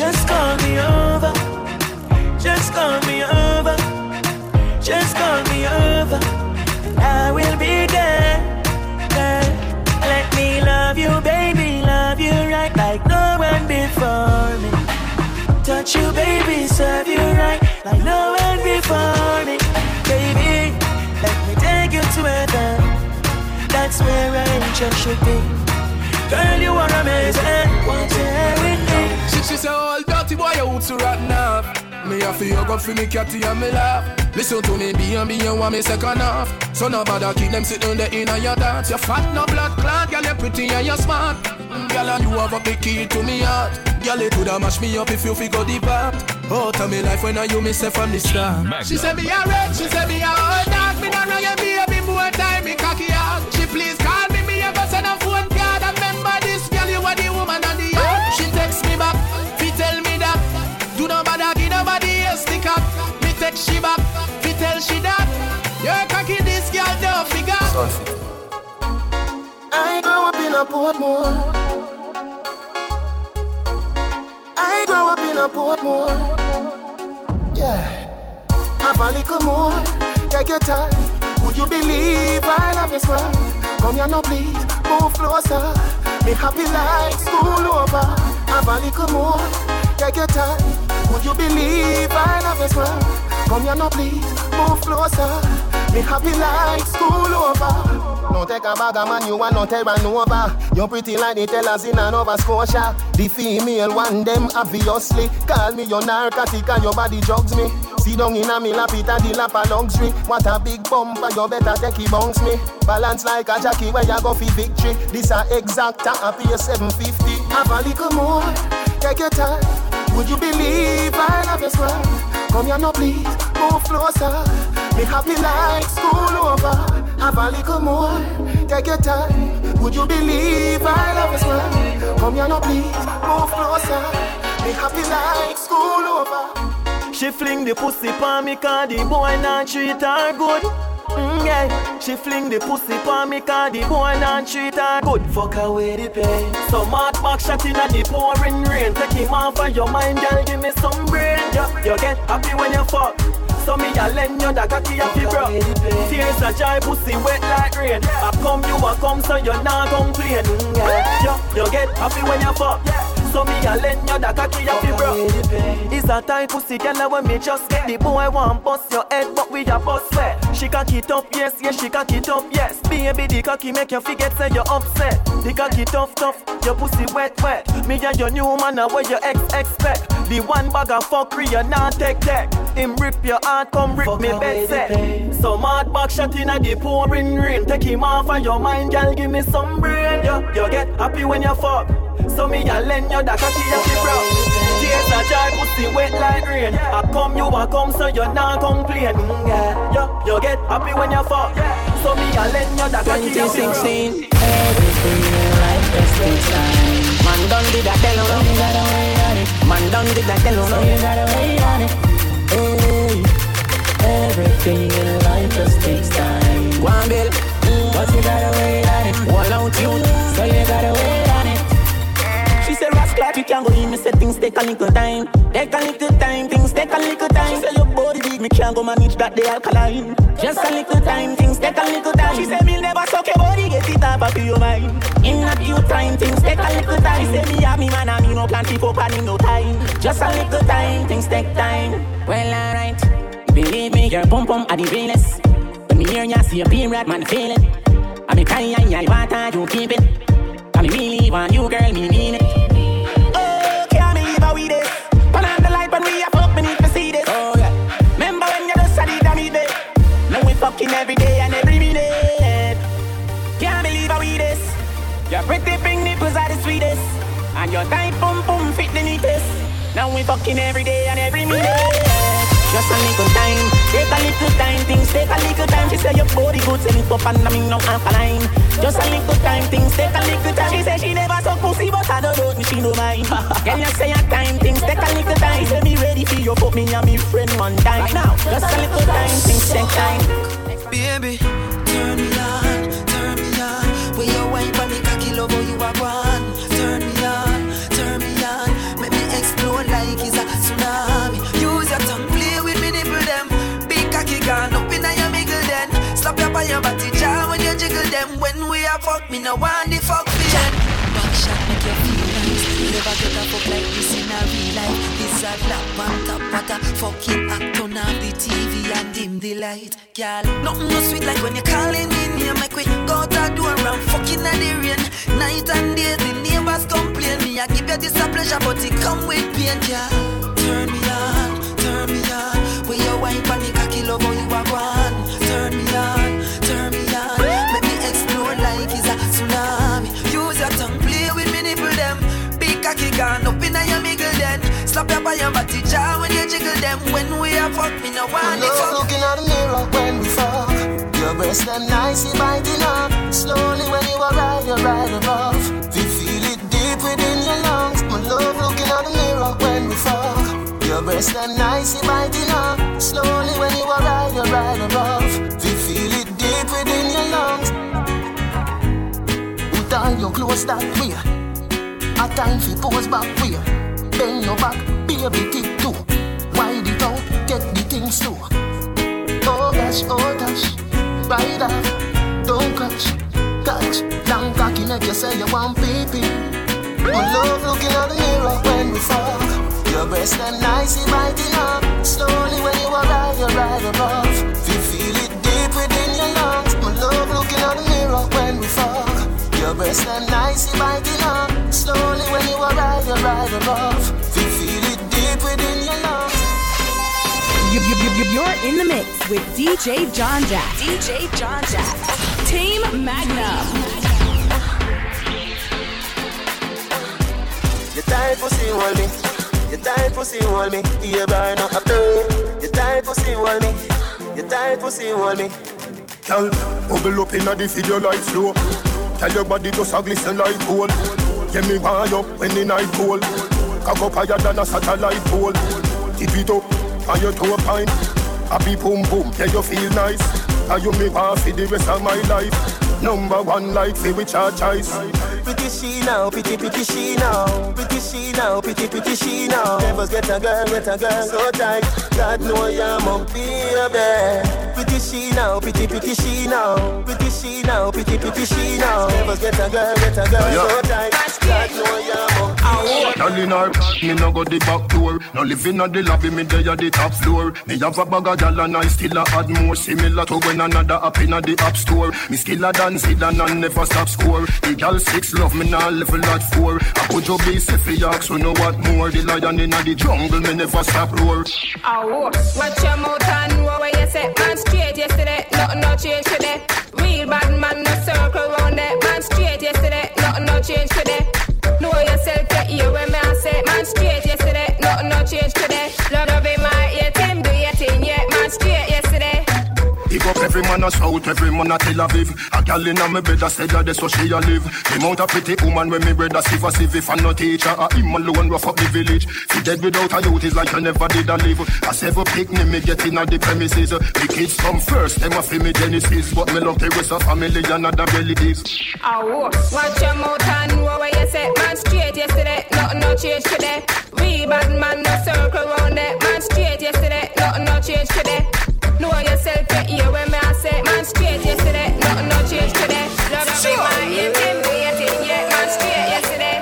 Just call me over. Just call me over. Just call me over. And I will be there. there. Let me love you, baby. Love you right like no one before me. Touch you, baby. Serve you right like no one before me. Baby, let me take you to heaven. That's where angels should be. Girl, you are amazing. Want She, say, all dirty boy, you to rotten up. Me have to hug up for me catty and me laugh. Listen to me, be and be and want me second half. So no bother keep them sitting there in your dance. You fat, no blood clot, girl, you pretty and you smart. Girl, and you have a big key to me heart. Girl, it coulda mash me up if you figure the part. Oh, tell me life when I you me say from the start. She said me a red, she said me a old dog. Me don't know you baby more time me cocky out. She please figure. I grew up in a Portmore. I grew up in a Portmore. Yeah. Have a little more. Take your time. Would you believe I love this smile? Come here now, please. Move closer. Me happy like school over. Have a little more. Take your time. Would you believe I love you, smile? Come here now, please. Move closer. Me happy like school over. No take a bag of man, you want no terra nova. You're pretty like the tellers in Nova Scotia. The female one them obviously. Call me your narcotic and your body drugs me. See down in a me lap it a the lap a luxury. What a big bumper, you better take it bounce me. Balance like a jockey where you go for victory. This a exact a pay 750. Have a little more, take your time. Would you believe I love you smile? Come here now please, move closer. Me happy like school over. Have a little more, take your time. Would you believe I love you smile? Come here now please, move closer. Me happy like school over. She fling the pussy pa me cause the boy not treat her good. Mm, yeah. She fling the pussy pa me cause the boy not treat her good. Fuck away the pain. So mad back shot in the pouring rain. Take him off of your mind, girl. Give me some brain. Yeah. you get happy when you fuck. So me a lend you the cocky of your Tears a dry pussy wet like rain. I come you a come so you not complain you, you get happy when you fuck. So me a lend you the cocky of your It's a tight pussy girl when me just get The boy want bust your head but we a bust wet She cock it up yes yes she cock it up yes Baby the cocky make you forget say you're upset The cocky tough tough your pussy wet wet Me and your new man where your ex expect The one bag of fuckery you not take take him rip your heart, come rip Fuck me bed set. Some hard back shot in the pouring rain. Take him off of your mind, girl, give me some brain. You, you get happy when you fuck. So me a lend you that cocky of the Tears a dry, pussy wet like rain. I come, you a come, so you not complain. Mm, yeah. You, you get happy when you fuck. So me a lend you that cocky of 2016 Everything in life takes time Man done did that tell you you gotta wait on it Man done did that tell you you gotta wait on it Hey, everything in take a little time Take a little time Things take a little time. She say your body big Me can't go manage that the alkaline. Just a little time Things take a little time. She say me never suck your body Get it up off your mind. In a few time Things take a little time. She say me have me man And me no plan to fuck and no time. Just a little time Things take time. Well alright Believe me Your pum pum are the realest. When me hear ya see a period Man feel it. I me cry I want you keep it. Cause me really want you girl Me mean it we this. Turn on the light when we are fuck, me need to see this. Oh yeah. Remember when you just studied a me bed? Now we fucking every day and every minute. Can't believe how we this. Your pretty pink nipples are the sweetest, and your tight pum pum fit the neatest. Now we fucking every day and every minute. Just a little time, take a little time, things take a little time. She say your body good, send it up and I mean no half a line. Just a little time, things take a little time. She say she never suck pussy, but I don't know me, she no mind. Can you say a time, things take a little time. Say me But me and me friend one time now. Just a little time, things take time. Baby, turn me on, turn me on. When you wine for the cocky love, how you are gone. Your body jar when you jiggle them. When we are fuck, me no want the fuck feeling. Back shot make you feel nice. Never get a fuck like this in a real life. This a lap on top a fucking act on off the TV and dim the light. Girl, nothing no sweet like when you're calling me name. Make we go to the door and fucking in the rain. Night and day, the neighbors complain. Me, I give you this a pleasure, but it come with pain, girl. Turn me on, turn me on. When you wine gone up in your middle then. Slap your by your body jar when you jiggle them. When we are fuck, me no the Love fuck. looking at the mirror when we fuck. Your breast them nicely biting up. Slowly when you are right, you're right above. We feel it deep within your lungs. My love looking at the mirror when we fuck. Your breast them nicely biting up. Slowly when you are right, you're right above. We feel it deep within your lungs. Put on your clothes that way. A time for pose back way. Bend your back, baby, tick too. Wide it out, get the things slow. Oh gosh, oh gosh, ride off, don't catch, catch. Long cocky neck, you say you want pee My love looking at the mirror when we fuck. Your breast them nicely biting up. Slowly when you are right, you're right above. We feel it deep within your lungs. My love looking at the mirror when we fuck. Your breast them nicely biting up. Slowly when you are you're right above. We feel it deep within your lungs. You, you, you, you're in the mix with DJ John Jack. DJ John Jack. Team Magnum. You tight pussy hold me. You tight pussy hold me. You burn up a play. You tight pussy hold me. You tight pussy hold me. Girl, bubble up inna the video like flow. Tell your body just a glisten like gold. Get me wind up when the night cold. Cock up higher than a satellite pole. Tip it up on your toe pine. Happy boom boom, yeah you feel nice. And you me want for the rest of my life. Number one like fi we charge ice. Pretty she now, pretty pretty she now. Pretty she now, pretty pretty she now. Never get a girl, get a girl so tight. God know you're my baby. Pretty she now, pretty pretty she now. Pretty she now, pretty pretty she now. Never get a girl, get a girl Yeah. so tight. You're my Girl in her, me no go the back door. No living on the lobby, me there at the top floor. Me have a bag of gal and I still a add more. Similar to when another up in the app store. Me still a dance it and I never stop score. The gal six love me now level at four. I could you be for yaks, so know what more. The lion in the jungle, me never stop roar. Oh, watch your mouth and know where you say. Man straight yesterday, nothing no change today. Real bad man, no circle straight yesterday, nothing no change today. Pick up every man a south, every man a Tel Aviv. A gal inna me bed a say that that's where she a live. The mount a pretty woman when me brother sieve a sieve. If I no teacher, a him alone rough up the village. Fi dead without a youth is like I never did a live. I said a seven picnic me get inna the premises. The kids come first, them a fi me Genesis. But me love the rest of family and other relatives. Oh, watch your mouth and know where you say. Man straight yesterday, nothing no change today. We bad man, no circle round there. Man straight yesterday, nothing no change today. Know yourself, get here when me I say. Man straight yesterday, nothing no change today. Love love in my ear, Tim do your thing, yeah. Man straight yesterday.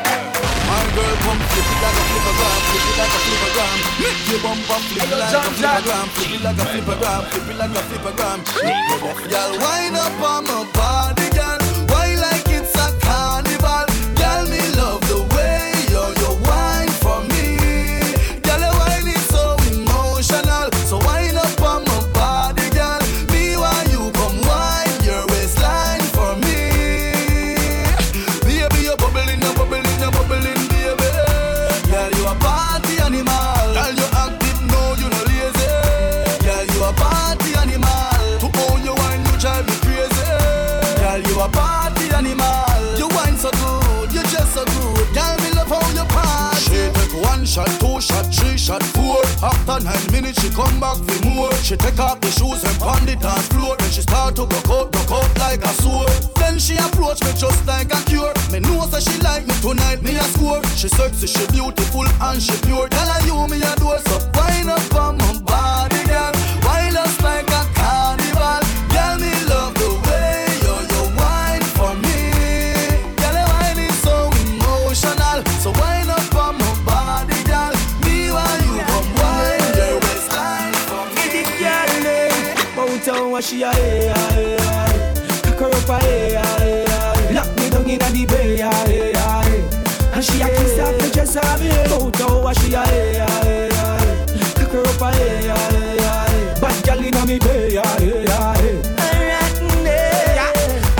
My girl come flip it like a flippergram, flip it like a flippergram. Make your bumper flip like a flippergram, flip it like a flippergram, flip it like a flippergram. Y'all wind up on my body, she a hey hey hey Cock her up a hey hey hey Lock me down inna the bay hey hey hey And she a kiss off the dress of me she a hey hey hey Cock her up a hey hey hey Bad girl inna me bay hey hey hey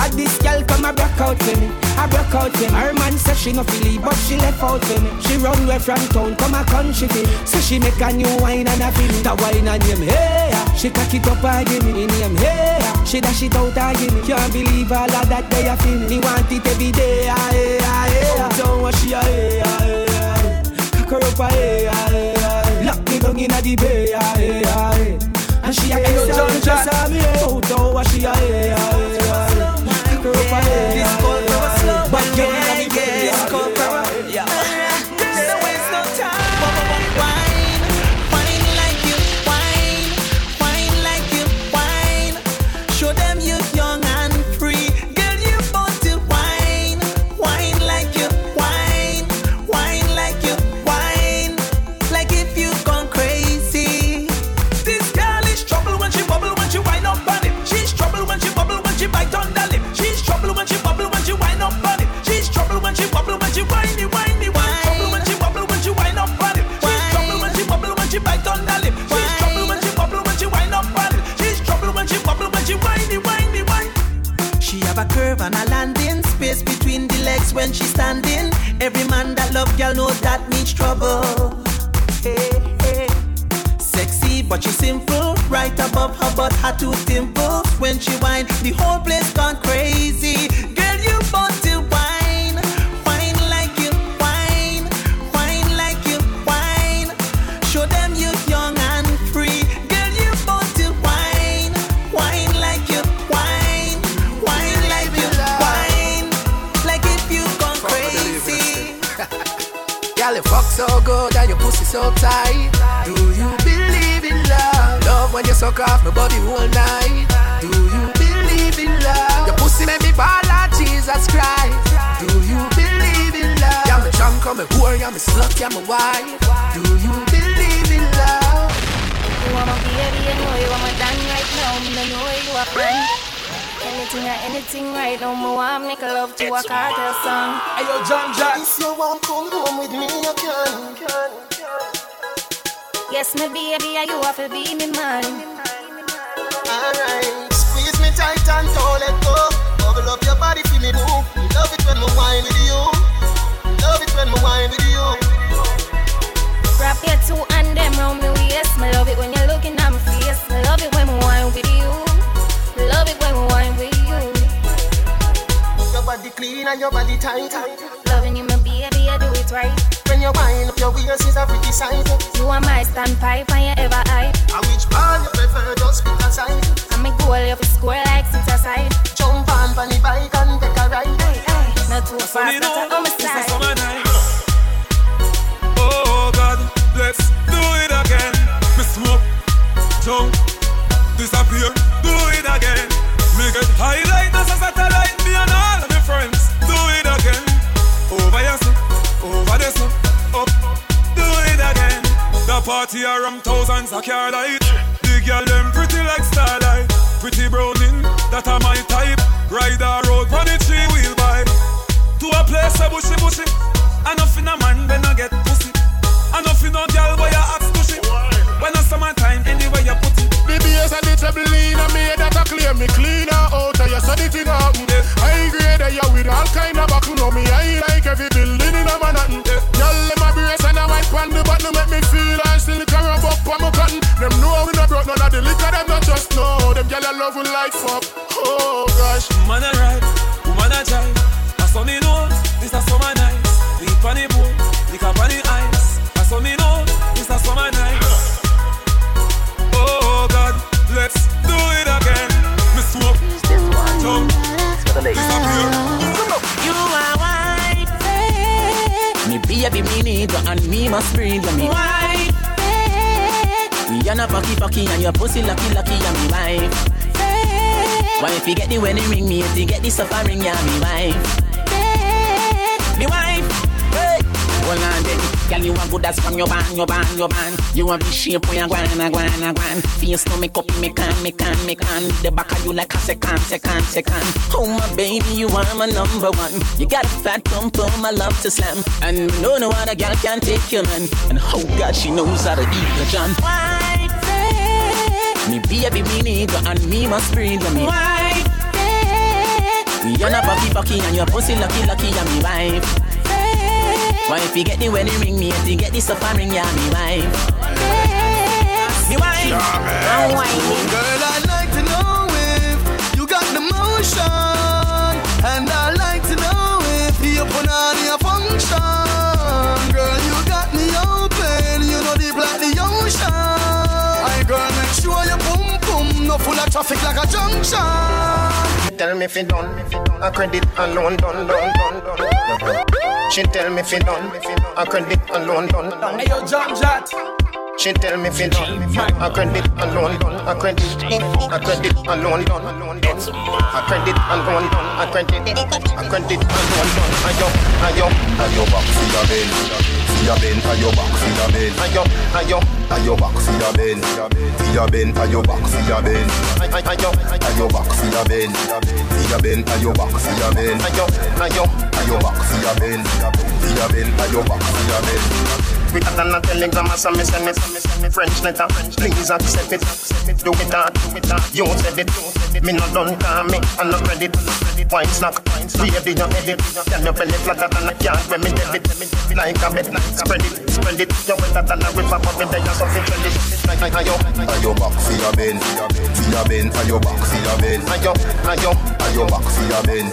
And this girl come a broke out for me I broke out for me say she no feel it But she left out for me She run away from town Come a country feel So she make a new wine and a feel. That wine and name hey yeah. She cock it up and give me in name hey yeah. She dash it out and give me Can't believe all of that they a feel me want it every day she standing. Every man that love girl knows that means trouble. Hey, hey. Sexy but she simple, right above her butt, her two dimples. When she whine, the whole place so tight. Do you believe in love? Love when you suck off my body all night. Do you believe in love? Your pussy make me fall like Jesus Christ. Do you believe in love? Yeah, me drunk, I'm a whore, yeah, me slut, yeah, me wife. Do you believe in love? You want my baby, you know you want my done right now. Me no know you a friend. Anything or anything right now, me want make a love to a cartel song. Ayo John Jack If you want come home with me, you can. can, can. Yes, me baby, and you have to be me man. Alright, squeeze me tight and don't let go. Bubble up your body, feel me move. Love it when me wine with you. Love it when me wine with you. Wrap your two and them round me waist. Me love it when you're looking at my face. Me love it when me wine with you. Love it when we wine with you. Your body clean and your body tight. Loving you, my baby, I do it right. When you wind up your waist is a pretty sight. You are my standpipe and you ever hype. And which ball you prefer, just pick a side. And me goal you for score like six aside. Jump on on the bike and take a ride. Not too fast, not on my side. Oh God, let's do it again. Me smoke, jump, disappear, do it again. Me get high like a satellite, me and all up, do it again. The party around thousands of car light. The girl them pretty like starlight. Pretty browning, that are my type. Ride a road, run it three wheel bike. To a place a bushy bushy. Enough in a man, then I get pussy. Enough in a girl life up. Oh gosh, man a ride, woman a drive. I saw me know this a summer night. We on the boat, lick up on the ice. I saw me know this a summer night. Oh God, let's do it again. Me smoke, jump, this a pure. You are white, me baby, me need and me must breathe, me white. not Bucky, Bucky, and your pussy lucky, lucky, and me wife. Why if you get the wedding ring, me if you get the suffering, yeah, me wife. Me wife. Hold on then, girl, you want good as from your band, your band, your band. You want the shape where you grind, a grind, a grind. Face no make up, me can, me can, me can. The back of you like a second, second, second. Oh my baby, you are my number one. You got a fat pump, pum, I love to slam. And no, no other girl can take your man. And oh God, she knows how to eat the John. Me baby, me nigga, and me must breathe on me. Wife, You're not fucky fucky and your pussy lucky lucky and me wife. Why if you get the wedding ring, me if you get the suffering, yeah, me wife. Me wife. Yeah, Girl, traffic like a junction. Tell me if it done, a credit alone done, done, done, done. She tell me if it done, a credit alone done, done. Hey yo, John Jat. She tell me if it done, a credit alone done, a credit, a credit alone done, a credit alone done, a credit, a credit alone done. Ayo, ayo, ayo back see your bend, see your bend, ayo back see your bend, ayo, ayo, ayo back see your bend, see your bend, ayo back see your bend, ayo, ayo back see your bend, see your bend, ayo back see your bend, ayo, ayo, ayo back see your bend, see your bend, ayo back see your bend. Quicker than a telegram, so me send it. French letter, please accept it. Do it that, do it uh. that. You said it, me not done call me, and no credit. Wine snack, baby you edit. Can you belly flatter than a yard when me debit? Like a bed, spread it, spread it. You wetter than a river, but me there you something credit. Ayo, ayo back see your bend, see your bend, ayo back see your bend. Ayo, ayo, ayo back see your bend,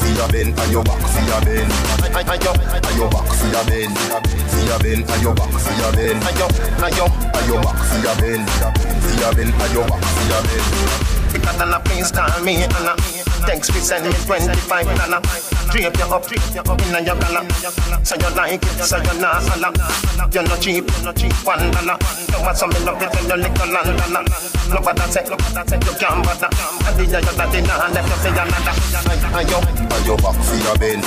see your bend, ayo back see your bend. Ayo, ayo back see your bend, see your bend, ayo back see your bend. Ayo back see your bend, see your bend, ayo back see your bend. Than a please call me and a text me send me 25 dollar. Drape you up, drape you up in your collar. So you like it, so you not holla. You're not cheap, you're not cheap, one dollar. You want some love, you your little London. Look what I say, look what I say, you can't bother. I did your daddy now, left you for another. Ayo, ayo back see your bend,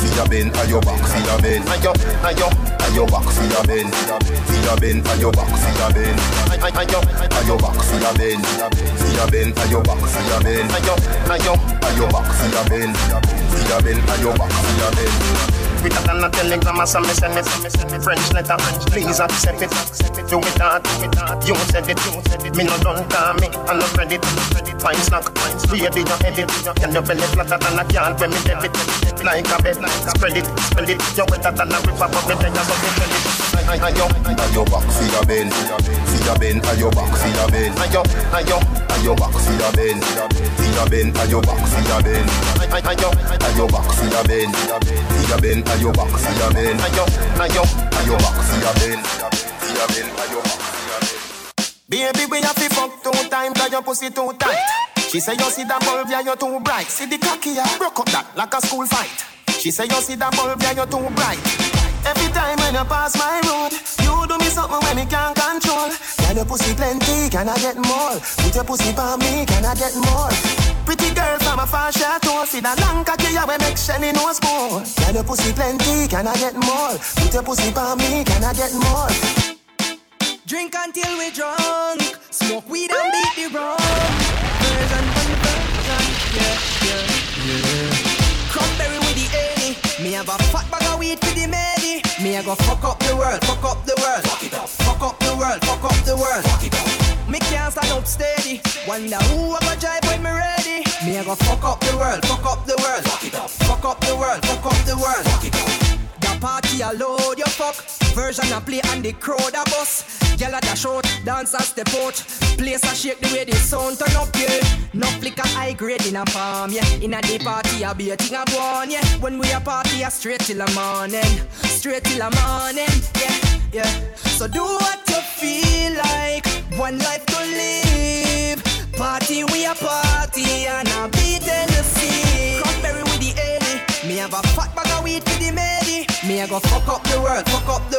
see your bend, ayo back see your bend. Ayo, ayo, ayo back see your bend, see your bend, ayo back see your bend. Ayo, ayo back see your bend, see your bend, ayo back see your bend. Ayo, ayo, ayo back see your bend, see your bend, ayo back see your bend. Quicker than a telegram, so me send it. French letter, please accept it. Do it that, do it that. You said it, you said it. Me no done call me, and no credit. Fine snack, baby you edit. Can you belly flatter than a yard when me debit? Like a bed, spread it, spread it. You wetter than a river, but me there you something credit. Ayo, ayo back see your bend, see your bend, ayo back see your bend. Ayo, ayo, ayo back see your bend, see your bend, ayo back see your bend. Ayo back see your bend, see your bend, ayo back see your bend. Ayo, ayo, ayo back see your bend, see your bend, back see your bend. Baby, we have to fuck two times, cause your pussy too tight. She say you see that bulb, yeah, you're too bright. See the cocky, yeah, broke up that like a school fight. She say you see that bulb, yeah, you're too bright. Every time when you pass my road, you do me something when me can't control. Can your pussy plenty? Can I get more? Put your pussy on me? Can I get more? Pretty girl from a far chateau, see that long cocky yeah, we make Shelly nose more. Can your pussy plenty? Can I get more? Put your pussy on me? Can I get more? Drink until we drunk, smoke weed and beat the rum. Go fuck up the world, fuck up the world, fuck it up, fuck up the world, fuck up the world, fuck it up. Me can't stand up steady. Wonder who I go drive when me ready. Me a go fuck up the world, fuck up the world, fuck it up, fuck up the world, fuck up the world, fuck it up. The party a load your fuck Version a play and the crowd a bust. Gyal a dash out, dance step out. Place a shake the way the sound turn up, yeah. No flick a high grade in a palm, yeah. In a the party a be a thing yeah. When we a party a straight till the morning. Straight till the morning, yeah, yeah. So do what you feel like. One life to live. Party we a party and a beat the sea Cranberry with the any Me have a fat bag of weed for the many Me a go fuck up the world, fuck up the world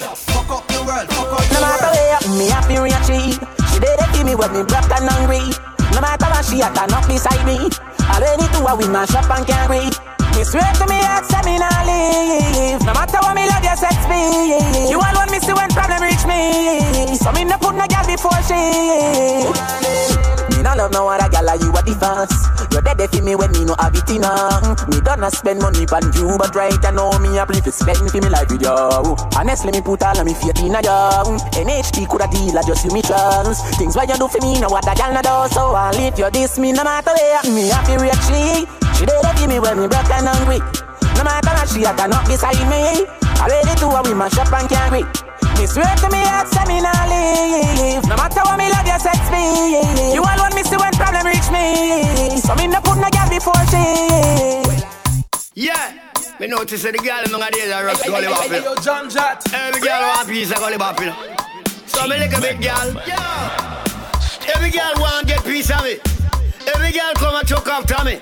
Fuck up, the world, fuck up the No matter world where, me happy real she. She did it for me when me broke and hungry. No matter what she had, turn up beside me. Already two a we mash up and can't breathe. Me swear to me heart, say me nah leave. No matter what me love, you set me. You alone me see when problem reach me. So me no put no girl before she. Me no love no other girl like you a the first. You're dead for me when me no have it enough. Me done spend money on you, but right I know me a play for spend for me life with you. Honestly, me put all of me faith in a you. NHT coulda deal, I just you me chance. Things what you do for me, no what a girl no do. So I'll leave you this me no matter where. Me happy react she. She it give me when me broke and hungry. No matter what she had not beside me. Already two a we mash up and can't agree. Me swear to me heart, say me nah leave. No matter what me love, you set me. You alone me see when problem reach me. So me no put no girl before she. Yeah. Me notice that the girl in my days are rough Hey, gully hey, hey, bop, hey, you know. yo, John Jat. Every girl want a piece of gully bop, you know. So me like a big girl. Yeah. Every girl want get piece of me. Every girl come and choke after me.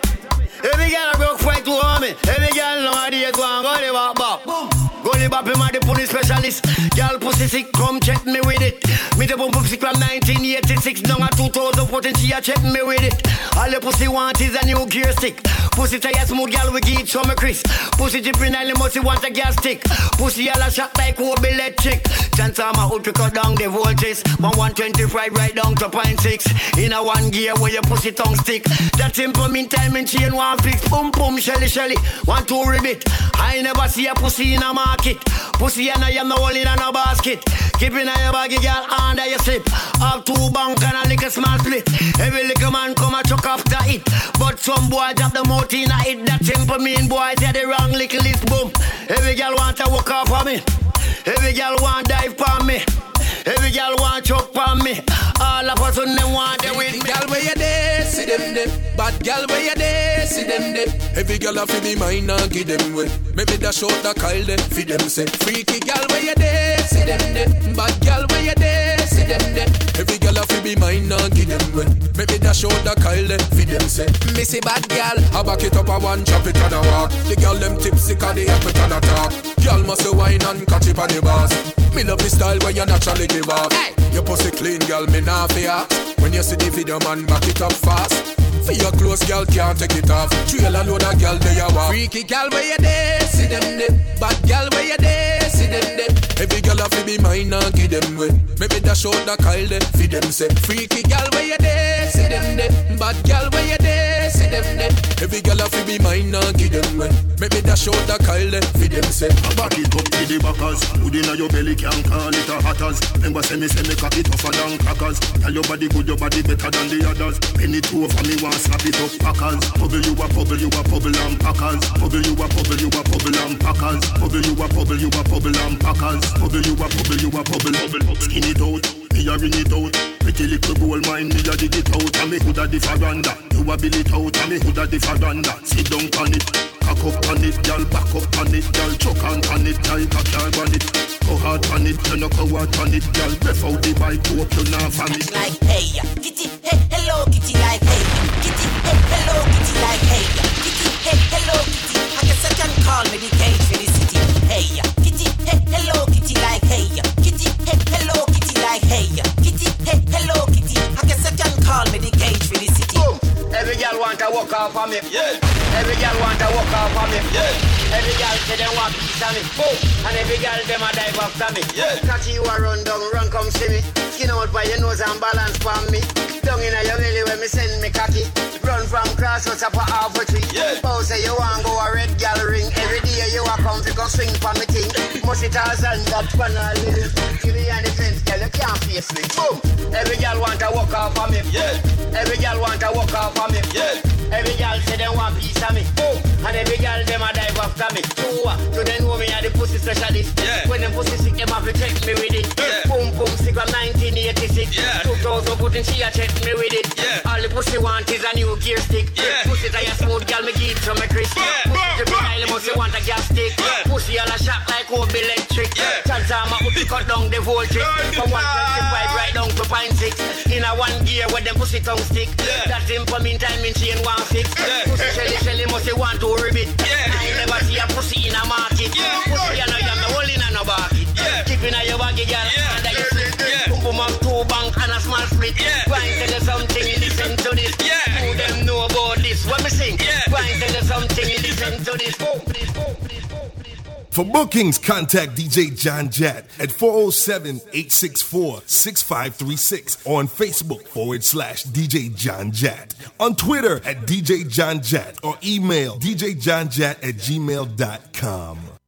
Every girl broke fight to harm me. Every girl nowadays want gully bop bop. Gully bop him a the police specialist. Girl pussy sick, come check me with it. Me the boom sick from 1986 down to 2014. She a check me with it. All the pussy want is a new gear stick. Pussy tire smooth, girl we give some Chris. Pussy dripping and must want a gas stick. Pussy all a shot like Kobe electric. Chance I'm a out to cut down the voltage. From 125 right down to point six. In a one gear where your pussy tongue stick. That simple meantime in chain one fix. Boom boom shelly shelly. One two ribbit. I never see a pussy in a market. Pussy and I am no hole in a basket. Keep in your baggy girl under your slip. Have two bank and a little small split. Every little man come a chuck after it. But some boy drop the mouth in a it. That simple mean boy say the wrong little list boom. Every girl want to walk off of me. Every girl want dive for me. Every girl want choke for me. All of us on them want them with me. Girl where you there, see them there. Bad girl where you see them there. Every girl a fi be mine and give them way. Maybe dash out the Kyle there, fi them say. Freaky girl where you there, see them there. Bad girl where you there, see them there. Every girl a fi be mine and give them way. Maybe dash out the Kyle there, fi them say. Missy bad girl, I back it up a one, chop it on a walk. The girl them tipsy 'cause they have it on a talk. Girl must a wine and catch it on the bars. Me love the style where you naturally give off. Your pussy clean, girl, me nah fear. When you see the video, man, back it up fast. For your close girl, can't take it off. Trail a load of girl, they you walk. Freaky girl, where you there? See them there. Bad girl, where you there? See them there. Every girl a fi be mine and give them way. Maybe dash out the Kyle there, fi them say. Freaky girl, where you there? See them there. Bad girl, where you there? See them there. Every girl a fi be mine and give them way. Maybe dash out the Kyle there, fi them say. Back it up to the backers. Good inna your belly can't call it a hatters. Remember say me say me cock it tougher than crackers. Tell your body good, your body better than the others. Penny two for me want slap it up packers. Bubble you a bubble, you a bubble and packers. Bubble you a bubble, you a bubble and packers. Bubble you a bubble, you a bubble and packers. Bubble you a bubble, you a bubble, bubble. Skin it out, me a ring it out. Pretty little gold mine, me a dig it out. And me hood a the faranda. You a bill it out, and me hood a the faranda. Sit down on it. Cock up on it, girl, back up on it, girl, choke on on it, like a car on it. Go hard on it, you know go hard on it, girl, breath out the bike, hope you not vomit. like hey kitty hey hello kitty like hey kitty hey hello kitty like hey kitty hey hello kitty I guess I can call me the cage for the city hey want to walk off of me. Yeah. Every girl want to walk off of me. Yeah. Every girl say they want piece of me. Boom. And every girl them a dive after me. Yeah. Catch you a run down, run come see me. Skin out by your nose and balance from me. Down in a your belly when me send me cocky. Run from cross what's up a half a tree. Yeah. Bow say you want go a red gal ring. Every day you a come to go swing for me thing. It all stand up for all living. Give me any fence, girl, you can't face me. Boom. Every girl want to walk off of me. Yeah. Every girl want to walk off of me. Yeah. Every girl say they want piece of me. Oh. And every girl them a dive after me. Ooh, do they know me a the pussy specialist? Yeah. When them pussy sick, them have to check me with it. Yeah. Boom boom sick from 1986. Yeah. 2000 put in she a check me with it. Yeah. All the pussy want is a new gear stick. Yeah. Pussy a smooth girl me give to me Chris. Yeah. Pussy dripping yeah. island pussy want a gas stick. Yeah. Pussy all a shock like Kobe electric. Yeah. Transformer up cut down the voltage. From 6.6 In a one gear where them pussy tongue stick yeah. That simple mean time in chain one fix yeah. Pussy shelly shelly must say one two ribbit yeah. I never see a pussy in a market yeah. Pussy you know you have the hole in a no basket yeah. Keep in a your baggy girl yeah. under your sleep yeah. Pump up two bank and a small split yeah. Go tell you something listen to this yeah. Who them know about this when me sing yeah. Go tell you something listen to this Boom for bookings, contact DJ John Jett at 407 864 6536 on Facebook forward slash DJ John Jett. On Twitter at DJ John Jett or email djjohnjat at gmail.com.